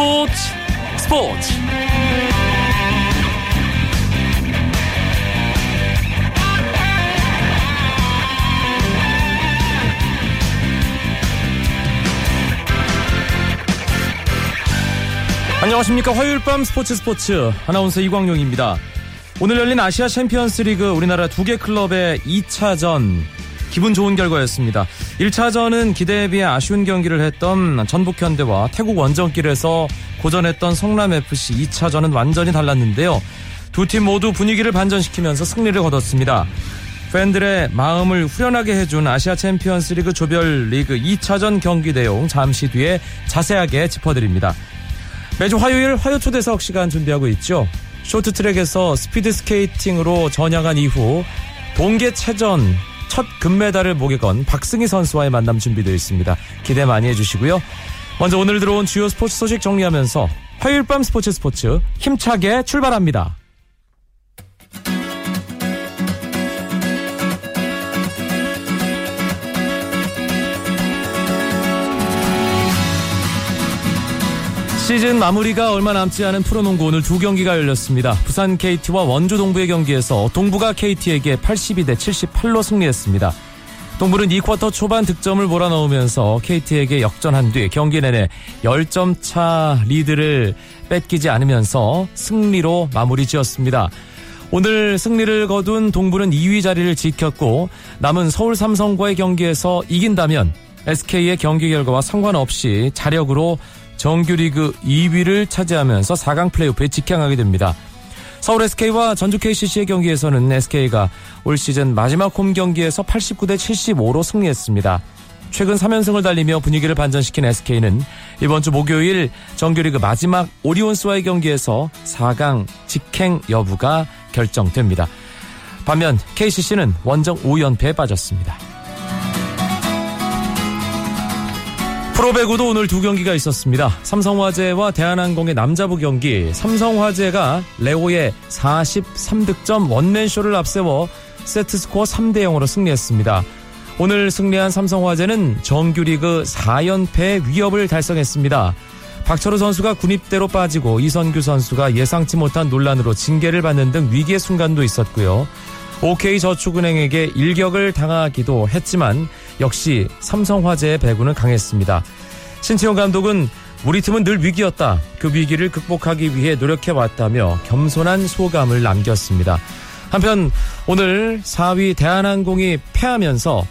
스포츠 스포츠. 안녕하십니까. 화요일 밤 스포츠 스포츠. 아나운서 이광용입니다. 오늘 열린 아시아 챔피언스 리그 우리나라 두 개 클럽의 2차전 기분 좋은 결과였습니다 1차전은 기대에 비해 아쉬운 경기를 했던 전북현대와 태국 원정길에서 고전했던 성남FC 2차전은 완전히 달랐는데요 두 팀 모두 분위기를 반전시키면서 승리를 거뒀습니다 팬들의 마음을 후련하게 해준 아시아 챔피언스 리그 조별 리그 2차전 경기 내용 잠시 뒤에 자세하게 짚어드립니다. 매주 화요일 화요초대석 시간 준비하고 있죠. 쇼트트랙에서 스피드 스케이팅으로 전향한 이후 동계 체전 첫 금메달을 목에 건 박승희 선수와의 만남 준비되어 있습니다. 기대 많이 해주시고요. 먼저 오늘 들어온 주요 스포츠 소식 정리하면서 화요일 밤 스포츠 스포츠 힘차게 출발합니다. 시즌 마무리가 얼마 남지 않은 프로농구 오늘 두 경기가 열렸습니다. 부산 KT와 원주 동부의 경기에서 동부가 KT에게 82대 78로 승리했습니다. 동부는 2쿼터 초반 득점을 몰아넣으면서 KT에게 역전한 뒤 경기 내내 10점 차 리드를 뺏기지 않으면서 승리로 마무리 지었습니다. 오늘 승리를 거둔 동부는 2위 자리를 지켰고 남은 서울 삼성과의 경기에서 이긴다면 SK의 경기 결과와 상관없이 자력으로 정규리그 2위를 차지하면서 4강 플레이오프에 직행하게 됩니다. 서울 SK와 전주 KCC의 경기에서는 SK가 올 시즌 마지막 홈 경기에서 89대 75로 승리했습니다. 최근 3연승을 달리며 분위기를 반전시킨 SK는 이번 주 목요일 정규리그 마지막 오리온스와의 경기에서 4강 직행 여부가 결정됩니다. 반면 KCC는 원정 5연패에 빠졌습니다. 프로배구도 오늘 두 경기가 있었습니다. 삼성화재와 대한항공의 남자부 경기. 삼성화재가 레오의 43득점 원맨쇼를 앞세워 세트스코어 3대 0으로 승리했습니다. 오늘 승리한 삼성화재는 정규리그 4연패 위협을 달성했습니다. 박철우 선수가 군입대로 빠지고 이선규 선수가 예상치 못한 논란으로 징계를 받는 등 위기의 순간도 있었고요. OK저축은행에게 일격을 당하기도 했지만 역시 삼성화재의 배구는 강했습니다. 신채용 감독은 우리 팀은 늘 위기였다. 그 위기를 극복하기 위해 노력해왔다며 겸손한 소감을 남겼습니다. 한편 오늘 4위 대한항공이 패하면서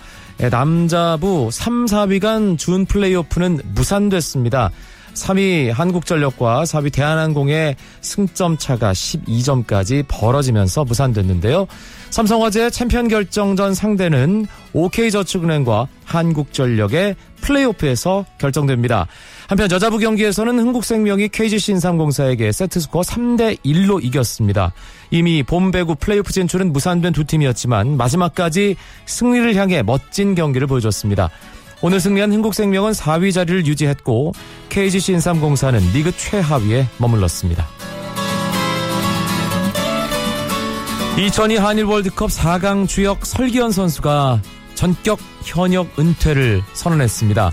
남자부 3, 4위 간 준 플레이오프는 무산됐습니다. 3위 한국전력과 4위 대한항공의 승점 차가 12점까지 벌어지면서 무산됐는데요. 삼성화재 챔피언 결정전 상대는 OK저축은행과 한국전력의 플레이오프에서 결정됩니다. 한편 여자부 경기에서는 흥국생명이 KGC 인삼공사에게 세트스코어 3대 1로 이겼습니다. 이미 봄 배구 플레이오프 진출은 무산된 두 팀이었지만 마지막까지 승리를 향해 멋진 경기를 보여줬습니다. 오늘 승리한 흥국생명은 4위 자리를 유지했고 KGC 인삼공사는 리그 최하위에 머물렀습니다. 2002 한일 월드컵 4강 주역 설기현 선수가 전격 현역 은퇴를 선언했습니다.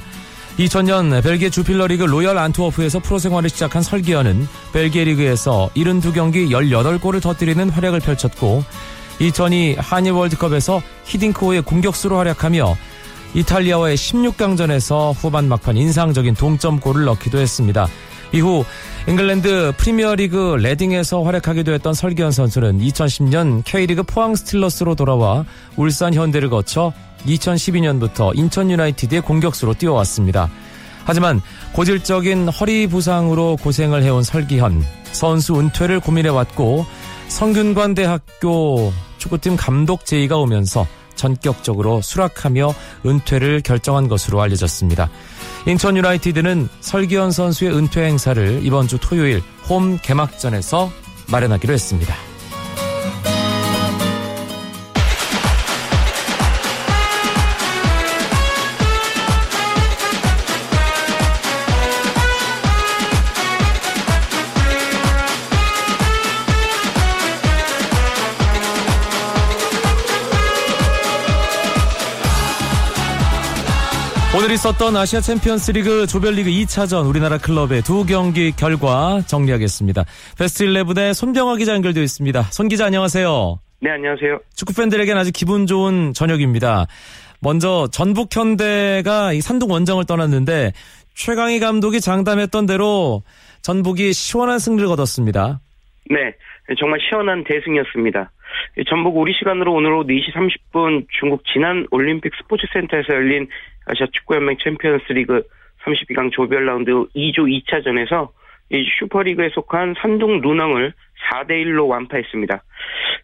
2000년 벨기에 주필러 리그 로열 안트워프에서 프로 생활을 시작한 설기현은 벨기에 리그에서 72경기 18골을 터뜨리는 활약을 펼쳤고 2002 한일 월드컵에서 히딩크호의 공격수로 활약하며 이탈리아와의 16강전에서 후반 막판 인상적인 동점골을 넣기도 했습니다. 이후 잉글랜드 프리미어리그 레딩에서 활약하기도 했던 설기현 선수는 2010년 K리그 포항 스틸러스로 돌아와 울산 현대를 거쳐 2012년부터 인천 유나이티드의 공격수로 뛰어왔습니다. 하지만 고질적인 허리 부상으로 고생을 해온 설기현 선수 은퇴를 고민해왔고 성균관대학교 축구팀 감독 제의가 오면서 전격적으로 수락하며 은퇴를 결정한 것으로 알려졌습니다. 인천 유나이티드는 설기현 선수의 은퇴 행사를 이번 주 토요일 홈 개막전에서 마련하기로 했습니다. 오늘 있었던 아시아 챔피언스 리그 조별리그 2차전 우리나라 클럽의 두 경기 결과 정리하겠습니다. 베스트 11의 손병화 기자 연결되어 있습니다. 손 기자 안녕하세요. 네, 안녕하세요. 축구 팬들에겐 아주 기분 좋은 저녁입니다. 먼저 전북 현대가 이 산둥 원정을 떠났는데 최강희 감독이 장담했던 대로 전북이 시원한 승리를 거뒀습니다. 네, 정말 시원한 대승이었습니다. 전북 우리 시간으로 오늘 오후 4시 30분 중국 지난 올림픽 스포츠센터에서 열린 아시아 축구연맹 챔피언스 리그 32강 조별 라운드 2조 2차전에서 슈퍼리그에 속한 산둥 루능을 4대 1로 완파했습니다.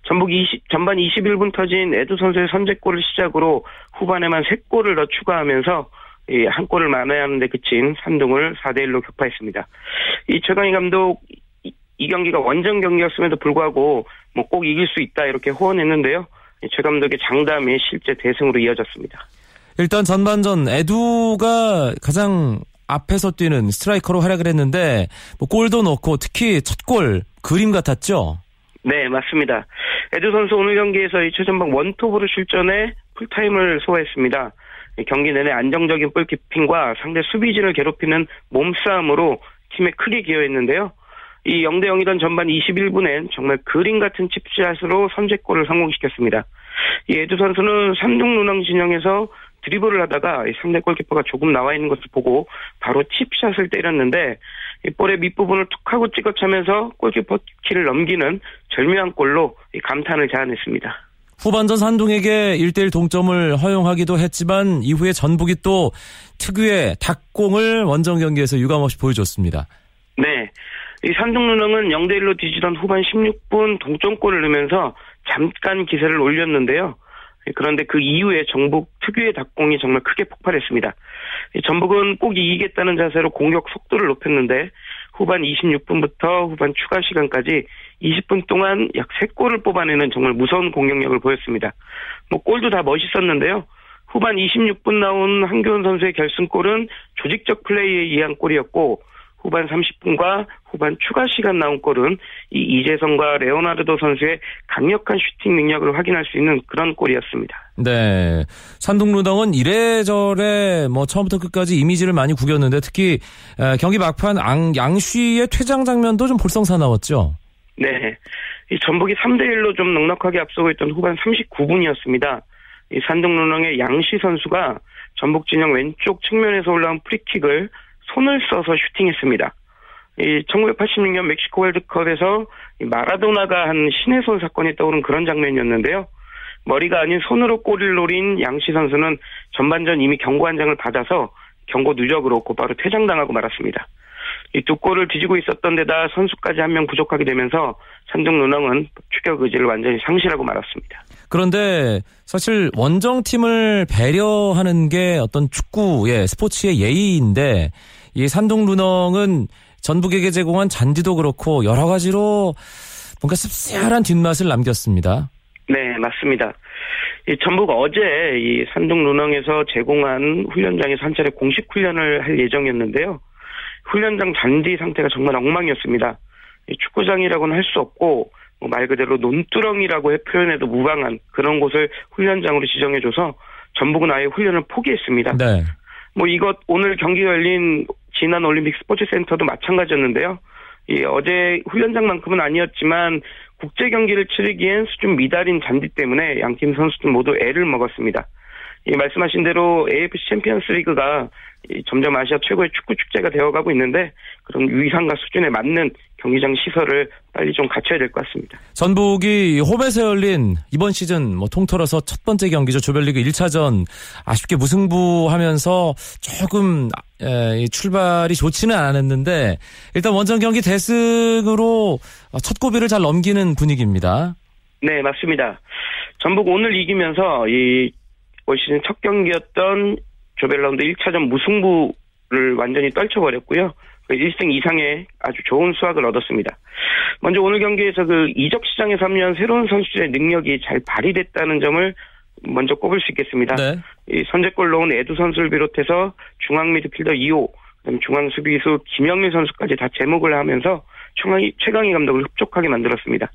전북 20, 전반 21분 터진 에두 선수의 선제골을 시작으로 후반에만 3골을 더 추가하면서 한 골을 만회하는데 그친 산둥을 4대 1로 격파했습니다. 이 최강희 감독 이 경기가 원정 경기였음에도 불구하고 뭐 꼭 이길 수 있다 이렇게 호언했는데요. 최 감독의 장담이 실제 대승으로 이어졌습니다. 일단 전반전 에두가 가장 앞에서 뛰는 스트라이커로 활약을 했는데 뭐 골도 넣고 특히 첫 골 그림 같았죠. 네 맞습니다. 에두 선수 오늘 경기에서 이 최전방 원톱으로 출전해 풀타임을 소화했습니다. 경기 내내 안정적인 볼키핑과 상대 수비진을 괴롭히는 몸싸움으로 팀에 크게 기여했는데요. 이 0대 0이던 전반 21분엔 정말 그림 같은 칩샷으로 선제골을 성공시켰습니다. 이 에두 선수는 삼중 루낭 진영에서 드리블을 하다가 상대 골키퍼가 조금 나와 있는 것을 보고 바로 칩샷을 때렸는데 이 볼의 밑부분을 툭 하고 찍어차면서 골키퍼 키를 넘기는 절묘한 골로 감탄을 자아냈습니다. 후반전 산둥에게 1대1 동점을 허용하기도 했지만 이후에 전북이 또 특유의 닭공을 원정 경기에서 유감없이 보여줬습니다. 네. 이 산둥루능은 0대1로 뒤지던 후반 16분 동점골을 넣으면서 잠깐 기세를 올렸는데요. 그런데 그 이후에 정북 특유의 닭공이 정말 크게 폭발했습니다. 전북은 꼭 이기겠다는 자세로 공격 속도를 높였는데 후반 26분부터 후반 추가 시간까지 20분 동안 약 3골을 뽑아내는 정말 무서운 공격력을 보였습니다. 뭐 골도 다 멋있었는데요. 후반 26분 나온 한교원 선수의 결승골은 조직적 플레이에 의한 골이었고 후반 30분과 후반 추가 시간 나온 골은 이 이재성과 레오나르도 선수의 강력한 슈팅 능력을 확인할 수 있는 그런 골이었습니다. 네. 산둥루덩은 이래저래 뭐 처음부터 끝까지 이미지를 많이 구겼는데 특히 경기 막판 양쉬의 퇴장 장면도 좀 볼썽사나웠죠. 네. 이 전북이 3대 1로 좀 넉넉하게 앞서고 있던 후반 39분이었습니다. 이 산둥루덩의 양쉬 선수가 전북 진영 왼쪽 측면에서 올라온 프리킥을 손을 써서 슈팅했습니다. 이 1986년 멕시코 월드컵에서 마라도나가 한 신의 손 사건이 떠오른 그런 장면이었는데요. 머리가 아닌 손으로 골을 노린 양씨 선수는 전반전 이미 경고 한 장을 받아서 경고 누적으로 곧바로 퇴장당하고 말았습니다. 이 두 골을 뒤지고 있었던 데다 선수까지 한 명 부족하게 되면서 산둥 누낭은 추격 의지를 완전히 상실하고 말았습니다. 그런데 사실 원정팀을 배려하는 게 어떤 축구의 스포츠의 예의인데 이 산둥 루넝은 전북에게 제공한 잔디도 그렇고 여러 가지로 뭔가 씁쓸한 뒷맛을 남겼습니다. 네, 맞습니다. 이 전북 어제 이 산둥 루넝에서 제공한 훈련장에서 한 차례 공식 훈련을 할 예정이었는데요. 훈련장 잔디 상태가 정말 엉망이었습니다. 축구장이라고는 할 수 없고 뭐말 그대로 논두렁이라고 표현해도 무방한 그런 곳을 훈련장으로 지정해줘서 전북은 아예 훈련을 포기했습니다. 네. 뭐 이것 오늘 경기 열린 지난 올림픽 스포츠센터도 마찬가지였는데요. 이 어제 훈련장만큼은 아니었지만 국제 경기를 치르기엔 수준 미달인 잔디 때문에 양팀 선수들 모두 애를 먹었습니다. 이 말씀하신 대로 AFC 챔피언스 리그가 점점 아시아 최고의 축구 축제가 되어가고 있는데 그런 위상과 수준에 맞는 경기장 시설을 빨리 좀 갖춰야 될 것 같습니다. 전북이 홈에서 열린 이번 시즌 뭐 통틀어서 첫 번째 경기죠 조별리그 1차전 아쉽게 무승부하면서 조금 에, 출발이 좋지는 않았는데 일단 원정 경기 대승으로 첫 고비를 잘 넘기는 분위기입니다. 네 맞습니다. 전북 오늘 이기면서 이 올 시즌 첫 경기였던 조별라운드 1차전 무승부를 완전히 떨쳐버렸고요. 1승 그 이상의 아주 좋은 수확을 얻었습니다. 먼저 오늘 경기에서 그 이적 시장에 참여한 새로운 선수들의 능력이 잘 발휘됐다는 점을 먼저 꼽을 수 있겠습니다. 네. 이 선제골 넣은 에두 선수를 비롯해서 중앙 미드필더 2호, 그다음 중앙 수비수 김영일 선수까지 다 제목을 하면서 최강희, 최강희 감독을 흡족하게 만들었습니다.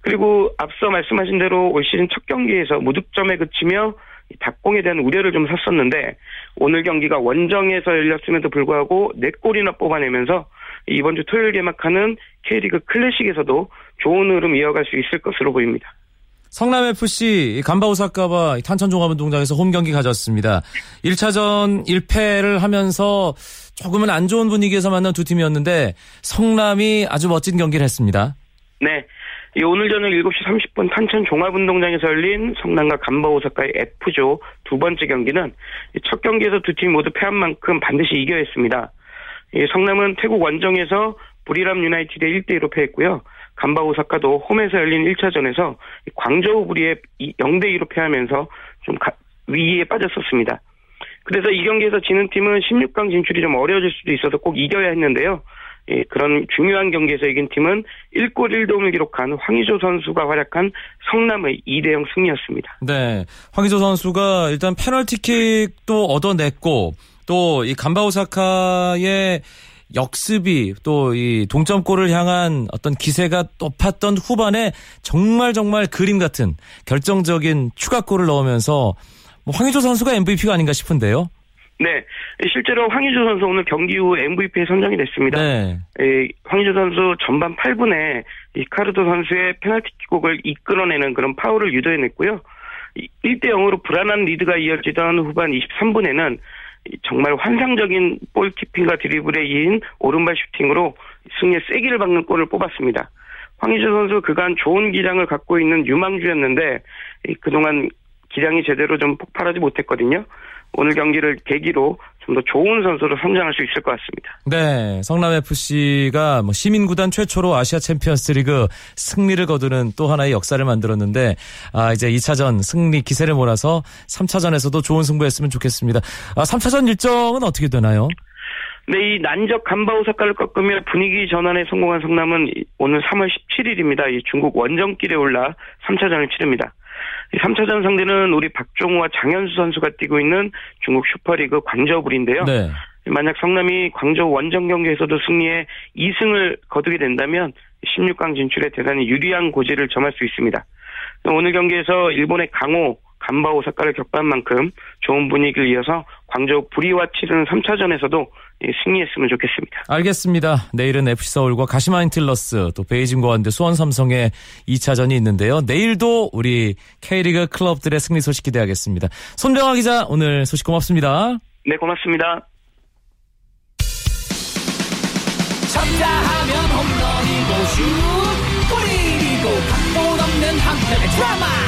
그리고 앞서 말씀하신 대로 올 시즌 첫 경기에서 무득점에 그치며 닭공에 대한 우려를 좀 샀었는데 오늘 경기가 원정에서 열렸음에도 불구하고 4골이나 뽑아내면서 이번 주 토요일 개막하는 K리그 클래식에서도 좋은 흐름 이어갈 수 있을 것으로 보입니다. 성남FC 간바오사카와 탄천종합운동장에서 홈 경기 가졌습니다. 1차전 1패를 하면서 조금은 안 좋은 분위기에서 만난 두 팀이었는데 성남이 아주 멋진 경기를 했습니다. 네. 오늘 저녁 7시 30분 탄천 종합운동장에서 열린 성남과 간바오사카의 F조 두 번째 경기는 첫 경기에서 두 팀 모두 패한 만큼 반드시 이겨야 했습니다. 성남은 태국 원정에서 부리람 유나이티드 1대1로 패했고요. 간바 오사카도 홈에서 열린 1차전에서 광저우 부리에 0대2로 패하면서 좀 위기에 빠졌었습니다. 그래서 이 경기에서 지는 팀은 16강 진출이 좀 어려워질 수도 있어서 꼭 이겨야 했는데요. 예, 그런 중요한 경기에서 이긴 팀은 1골 1도움을 기록한 황희조 선수가 활약한 성남의 2대0 승리였습니다. 네. 황희조 선수가 일단 페널티킥도 얻어냈고 또 이 간바오사카의 역습이 또 이 동점골을 향한 어떤 기세가 높았던 후반에 정말 정말 그림 같은 결정적인 추가골을 넣으면서 뭐 황희조 선수가 MVP가 아닌가 싶은데요. 네, 실제로 황희조 선수 오늘 경기 후 MVP에 선정이 됐습니다. 네. 에, 황희조 선수 전반 8분에 이카르도 선수의 페널티킥곡을 이끌어내는 그런 파울을 유도해냈고요. 1대 0으로 불안한 리드가 이어지던 후반 23분에는 정말 환상적인 볼키핑과 드리블에 이은 오른발 슈팅으로 승리의 세기를 박는 골을 뽑았습니다. 황희주 선수 그간 좋은 기량을 갖고 있는 유망주였는데 그동안 기량이 제대로 좀 폭발하지 못했거든요. 오늘 경기를 계기로 좀 더 좋은 선수로 성장할 수 있을 것 같습니다. 네, 성남FC가 뭐 시민 구단 최초로 아시아 챔피언스리그 승리를 거두는 또 하나의 역사를 만들었는데 아 이제 2차전 승리 기세를 몰아서 3차전에서도 좋은 승부했으면 좋겠습니다. 아 3차전 일정은 어떻게 되나요? 네, 이 난적 간바오사카를 꺾으며 분위기 전환에 성공한 성남은 오늘 3월 17일입니다. 이 중국 원정길에 올라 3차전을 치릅니다. 3차전 상대는 우리 박종우와 장현수 선수가 뛰고 있는 중국 슈퍼리그 광저우불인데요. 네. 만약 성남이 광저우 원정 경기에서도 승리해 2승을 거두게 된다면 16강 진출에 대단히 유리한 고지를 점할 수 있습니다. 오늘 경기에서 일본의 강호, 간바 오사카를 격파한 만큼 좋은 분위기를 이어서 광저우 부리와 치르는 3차전에서도 승리했으면 좋겠습니다. 알겠습니다. 내일은 FC서울과 가시마 인틀러스 또 베이징 고안대 수원 삼성의 2차전이 있는데요. 내일도 우리 K리그 클럽들의 승리 소식 기대하겠습니다. 손병아 기자 오늘 소식 고맙습니다. 네 고맙습니다. 쳤다 하면 홈런이고 슛 뿌리고 각본 없는 한편의 드라마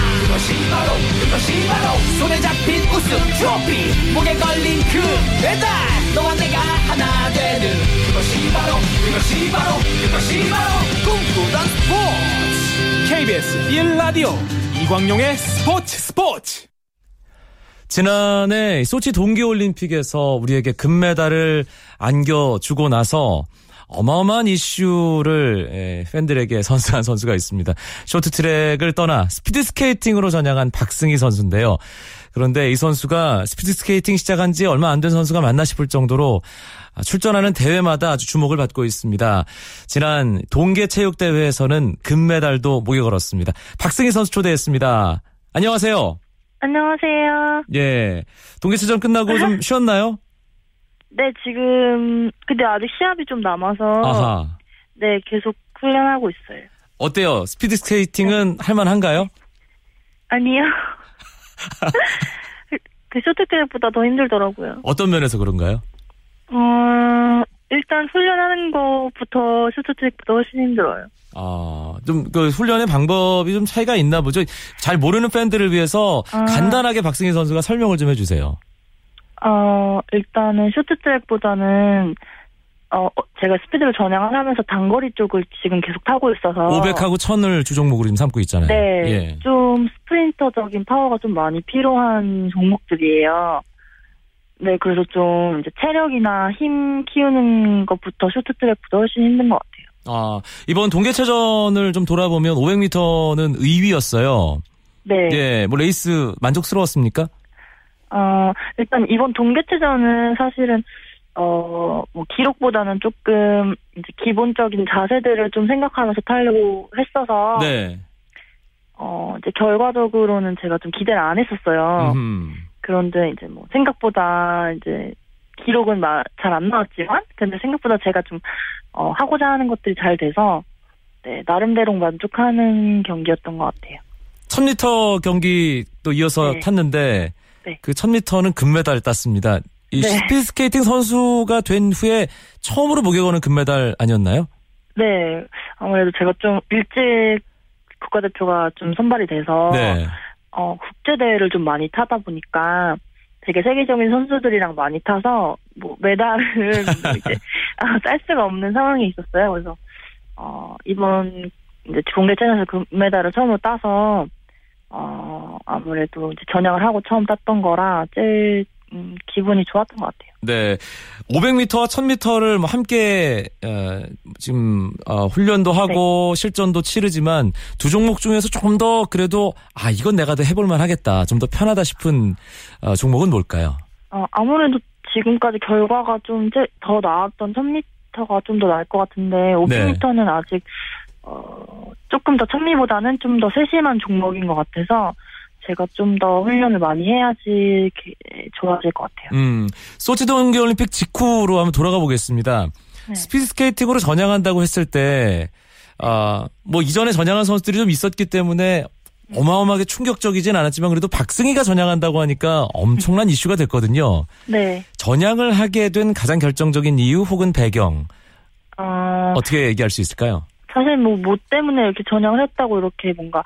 그것이 바로 그것이 바로. 손에 잡힌 우승 트로피 목에 걸린 그 배달. 너와 내가 하나 되는 그것이 바로 그것이 바로 그것이 바로. 꿈꾸던 스포츠. KBS 1라디오 이광용의 스포츠 스포츠. 지난해 소치 동계올림픽에서 우리에게 금메달을 안겨주고 나서 어마어마한 이슈를 예, 팬들에게 선사한 선수가 있습니다. 쇼트트랙을 떠나 스피드스케이팅으로 전향한 박승희 선수인데요. 그런데 이 선수가 스피드스케이팅 시작한 지 얼마 안 된 선수가 맞나 싶을 정도로 출전하는 대회마다 아주 주목을 받고 있습니다. 지난 동계체육대회에서는 금메달도 목에 걸었습니다. 박승희 선수 초대했습니다. 안녕하세요. 안녕하세요. 예. 동계체전 끝나고 좀 쉬었나요? 네, 지금 근데 아직 시합이 좀 남아서 아하. 네, 계속 훈련하고 있어요. 어때요? 스피드 스케이팅은 네. 할만한가요? 아니요. 그 쇼트트랙보다 더 힘들더라고요. 어떤 면에서 그런가요? 어, 일단 훈련하는 것부터 쇼트트랙보다 훨씬 힘들어요. 아, 좀, 그, 훈련의 방법이 좀 차이가 있나 보죠? 잘 모르는 팬들을 위해서 아. 간단하게 박승희 선수가 설명을 좀 해주세요. 어, 일단은 쇼트 트랙보다는 어, 제가 스피드를 전향을 하면서 단거리 쪽을 지금 계속 타고 있어서 500하고 1000을 주종목으로 지금 삼고 있잖아요. 네. 예. 좀 스프린터적인 파워가 좀 많이 필요한 종목들이에요. 네, 그래서 좀 이제 체력이나 힘 키우는 것부터 쇼트트랙보다 훨씬 힘든 것 같아요. 아, 이번 동계체전을 좀 돌아보면 500m는 의위였어요. 네. 예, 뭐 레이스 만족스러웠습니까? 어, 일단 이번 동계체전은 사실은 어, 뭐 기록보다는 조금 이제 기본적인 자세들을 좀 생각하면서 타려고 했어서 네. 어, 이제 결과적으로는 제가 좀 기대를 안 했었어요. 음. 그런데 이제 뭐 생각보다 이제 기록은 잘 안 나왔지만 근데 생각보다 제가 좀 어, 하고자 하는 것들이 잘 돼서 네, 나름대로 만족하는 경기였던 것 같아요. 1000m 경기 또 이어서 네. 탔는데 네. 그 1000m는 금메달 땄습니다. 이 네. 스피드스케이팅 선수가 된 후에 처음으로 목에 거는 금메달 아니었나요? 네, 아무래도 제가 좀 일찍 국가대표가 좀 선발이 돼서 네. 어, 국제대회를 좀 많이 타다 보니까 되게 세계적인 선수들이랑 많이 타서 뭐 메달을 이제 아, 딸 수가 없는 상황이 있었어요. 그래서 어, 이번 이제 공개체전에서 금메달을 처음으로 따서 어, 아무래도 이제 전향을 하고 처음 땄던 거라 제일 음, 기분이 좋았던 것 같아요. 네. 500m와 1000m를 뭐 함께 어, 지금 어, 훈련도 하고 실전도 치르지만 두 종목 중에서 조금 더 그래도 아 이건 내가 더 해볼 만 하겠다 좀 더 편하다 싶은 어, 종목은 뭘까요? 어, 아무래도 지금까지 결과가 좀 더 나았던 1000m가 좀 더 나을 것 같은데 500m는 아직 어, 조금 더 1000m보다는 좀 더 세심한 종목인 것 같아서 제가 좀 더 훈련을 많이 해야지 좋아질 것 같아요. 음, 소치 동계올림픽 직후로 한번 돌아가 보겠습니다. 네. 스피드 스케이팅으로 전향한다고 했을 때, 아, 뭐 이전에 전향한 선수들이 좀 있었기 때문에 어마어마하게 충격적이진 않았지만 그래도 박승희가 전향한다고 하니까 엄청난 이슈가 됐거든요. 네. 전향을 하게 된 가장 결정적인 이유 혹은 배경 어, 어떻게 얘기할 수 있을까요? 사실 뭐, 뭐 때문에 이렇게 전향을 했다고 이렇게 뭔가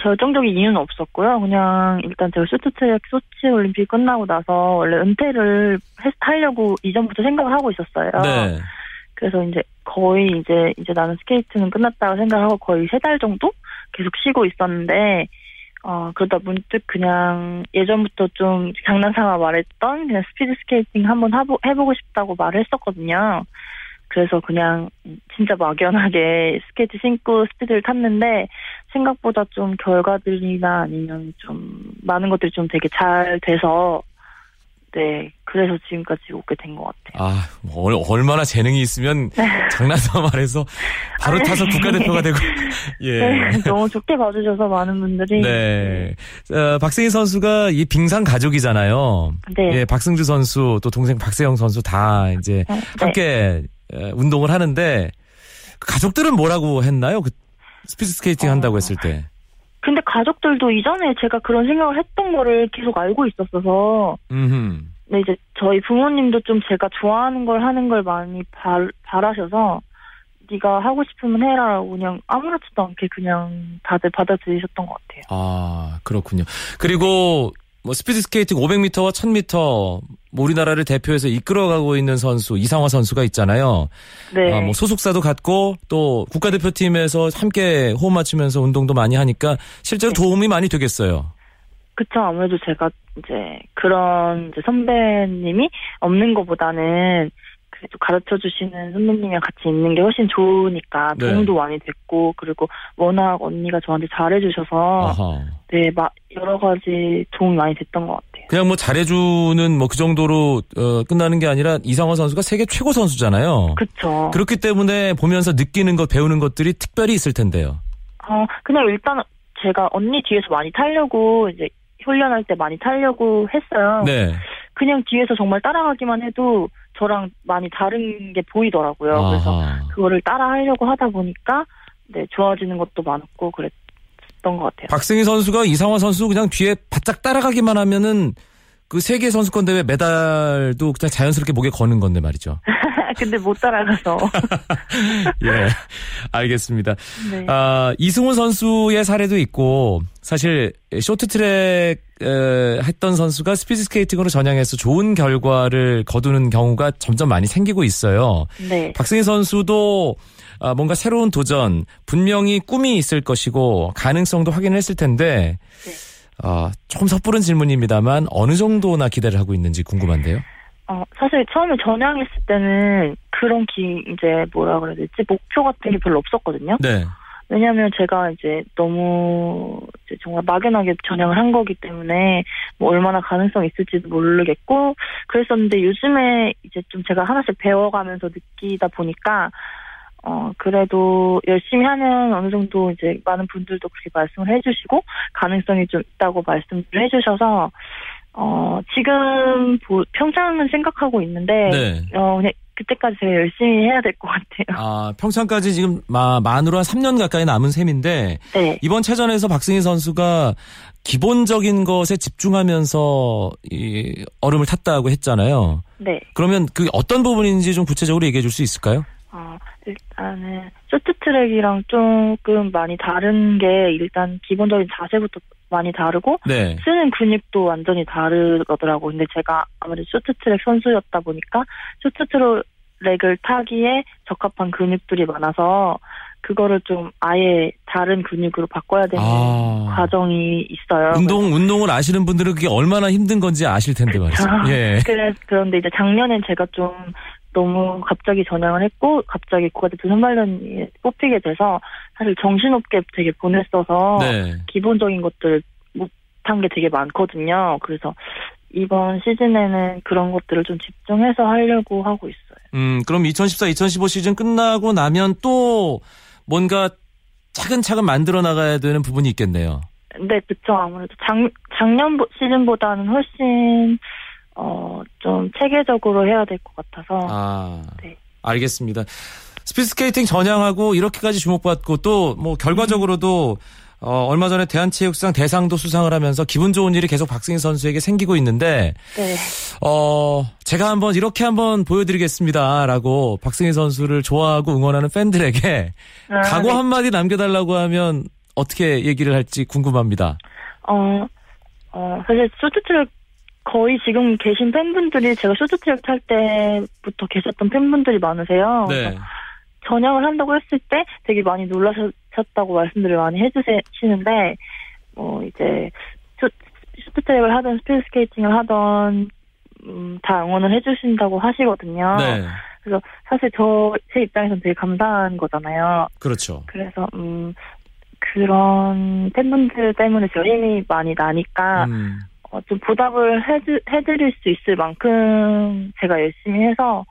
결정적인 이유는 없었고요. 그냥 일단 제가 쇼트트랙 소치 올림픽 끝나고 나서 원래 은퇴를 했- 하려고 이전부터 생각을 하고 있었어요. 네. 그래서 이제 거의 이제 이제 나는 스케이트는 끝났다고 생각하고 거의 세 달 정도 계속 쉬고 있었는데 어 그러다 문득 그냥 예전부터 좀 장난삼아 말했던 그냥 스피드 스케이팅 한번 해보, 해보고 싶다고 말을 했었거든요. 그래서 그냥 진짜 막연하게 스케이트 신고 스피드를 탔는데 생각보다 좀 결과들이나 아니면 좀 많은 것들이 좀 되게 잘 돼서 네 그래서 지금까지 오게 된 것 같아요. 아, 뭐 얼- 얼마나 재능이 있으면 장난삼아 말해서 바로 타서 국가대표가 되고, 예. 네, 너무 좋게 봐주셔서 많은 분들이 네. 어, 박승희 선수가 이 빙상 가족이잖아요. 네. 예, 박승주 선수 또 동생 박세영 선수 다 이제 네. 함께 에, 운동을 하는데 그 가족들은 뭐라고 했나요? 그 스피드 스케이팅 한다고 어. 했을 때. 근데 가족들도 이전에 제가 그런 생각을 했던 거를 계속 알고 있었어서 음. 네, 이제 저희 부모님도 좀 제가 좋아하는 걸 하는 걸 많이 바, 바라셔서 네가 하고 싶으면 해라라고 그냥 아무렇지도 않게 그냥 다들 받아들이셨던 것 같아요. 아, 그렇군요. 그리고 뭐 스피드 스케이팅 500m와 1000m 뭐 우리나라를 대표해서 이끌어가고 있는 선수 이상화 선수가 있잖아요. 네, 아, 뭐 소속사도 갖고 또 국가대표팀에서 함께 호흡 맞추면서 운동도 많이 하니까 실제로 네. 도움이 많이 되겠어요. 그쵸. 아무래도 제가 이제 그런 이제 선배님이 없는 것보다는 그래도 가르쳐 주시는 선배님이랑 같이 있는 게 훨씬 좋으니까 네. 도움도 많이 됐고 그리고 워낙 언니가 저한테 잘해 주셔서 아하. 네, 막 여러 가지 도움이 많이 됐던 것 같아요. 그냥 뭐 잘해주는 뭐 그 정도로 어, 끝나는 게 아니라 이상화 선수가 세계 최고 선수잖아요. 그쵸. 그렇기 때문에 보면서 느끼는 것, 배우는 것들이 특별히 있을 텐데요. 어, 그냥 일단 제가 언니 뒤에서 많이 타려고 이제 훈련할 때 많이 타려고 했어요. 네. 그냥 뒤에서 정말 따라가기만 해도 저랑 많이 다른 게 보이더라고요. 그래서 아하. 그거를 따라 하려고 하다 보니까 네, 좋아지는 것도 많았고 그랬 던 것 같아요. 박승희 선수가 이상화 선수 그냥 뒤에 바짝 따라가기만 하면은 그 세계 선수권 대회 메달도 그냥 자연스럽게 목에 거는 건데 말이죠. 근데 못 따라가서. 예. 알겠습니다. 네. 아, 이승훈 선수의 사례도 있고 사실 쇼트트랙 에, 했던 선수가 스피드 스케이팅으로 전향해서 좋은 결과를 거두는 경우가 점점 많이 생기고 있어요. 네. 박승희 선수도 아, 뭔가 새로운 도전, 분명히 꿈이 있을 것이고 가능성도 확인했을 텐데 네. 아, 조금 섣부른 질문입니다만 어느 정도나 기대를 하고 있는지 궁금한데요. 어, 사실 처음에 전향했을 때는 그런 기, 이제 뭐라 그래야 되지? 목표 같은 게 별로 없었거든요. 네. 왜냐하면 제가 이제 너무 이제 정말 막연하게 전향을 한 거기 때문에 뭐 얼마나 가능성 이 있을지도 모르겠고 그랬었는데 요즘에 이제 좀 제가 하나씩 배워가면서 느끼다 보니까 어, 그래도 열심히 하면 어느 정도 이제 많은 분들도 그렇게 말씀을 해주시고, 가능성이 좀 있다고 말씀을 해주셔서, 어, 지금 보- 평창은 생각하고 있는데, 네. 어, 그냥 그때까지 제가 열심히 해야 될 것 같아요. 아, 평창까지 지금 마, 만으로 한 3년 가까이 남은 셈인데 네. 이번 체전에서 박승희 선수가 기본적인 것에 집중하면서 이 얼음을 탔다고 했잖아요. 네. 그러면 그 어떤 부분인지 좀 구체적으로 얘기해 줄 수 있을까요? 어, 일단은 쇼트트랙이랑 조금 많이 다른 게 일단 기본적인 자세부터 많이 다르고 네. 쓰는 근육도 완전히 다르더라고. 근데 제가 아무래도 쇼트트랙 선수였다 보니까 쇼트트랙을 타기에 적합한 근육들이 많아서 그거를 좀 아예 다른 근육으로 바꿔야 되는 아. 과정이 있어요. 운동 운동을 아시는 분들은 그게 얼마나 힘든 건지 아실 텐데 말이죠. 예. 그래, 그런데 이제 작년엔 제가 좀 너무 갑자기 전향을 했고 갑자기 국가대표 선발전에 뽑히게 돼서 사실 정신없게 되게 보냈어서 네. 기본적인 것들 못한 게 되게 많거든요. 그래서 이번 시즌에는 그런 것들을 좀 집중해서 하려고 하고 있어요. 음, 그럼 2014, 2015 시즌 끝나고 나면 또 뭔가 차근차근 만들어 나가야 되는 부분이 있겠네요. 근데 그쵸 아무래도 작 작년 보- 시즌보다는 훨씬 어 좀 체계적으로 해야 될 것 같아서 아, 네. 알겠습니다. 스피드스케이팅 전향하고 이렇게까지 주목받고 또 뭐 결과적으로도 어, 얼마 전에 대한체육상 대상도 수상을 하면서 기분 좋은 일이 계속 박승희 선수에게 생기고 있는데 네. 어, 제가 한번 이렇게 한번 보여드리겠습니다 라고 박승희 선수를 좋아하고 응원하는 팬들에게 아, 각오 네. 한마디 남겨달라고 하면 어떻게 얘기를 할지 궁금합니다. 어, 어, 사실 쇼트트랙 거의 지금 계신 팬분들이 제가 쇼트트랙 탈 때부터 계셨던 팬분들이 많으세요. 네. 전향을 한다고 했을 때 되게 많이 놀라셨다고 말씀들을 많이 해주시는데, 뭐, 이제, 쇼, 쇼트트랙을 하던 스피드 스케이팅을 하던, 음, 다 응원을 해주신다고 하시거든요. 네. 그래서 사실 저, 제 입장에서는 되게 감사한 거잖아요. 그렇죠. 그래서, 음, 그런 팬분들 때문에 저 힘이 많이 나니까, 음, 어, 좀 보답을 해드, 해드릴 수 있을 만큼 제가 열심히 해서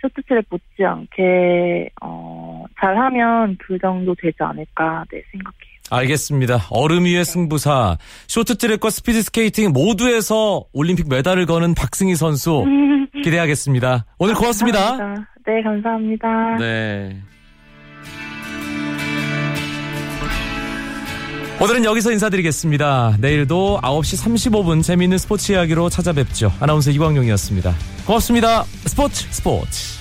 쇼트트랙 못지않게 어, 잘하면 그 정도 되지 않을까 네 생각해요. 알겠습니다. 얼음 위의 승부사 쇼트트랙과 스피드 스케이팅 모두에서 올림픽 메달을 거는 박승희 선수 기대하겠습니다. 오늘 고맙습니다. 감사합니다. 네 감사합니다. 네. 오늘은 여기서 인사드리겠습니다. 내일도 9시 35분 재미있는 스포츠 이야기로 찾아뵙죠. 아나운서 이광용이었습니다. 고맙습니다. 스포츠 스포츠.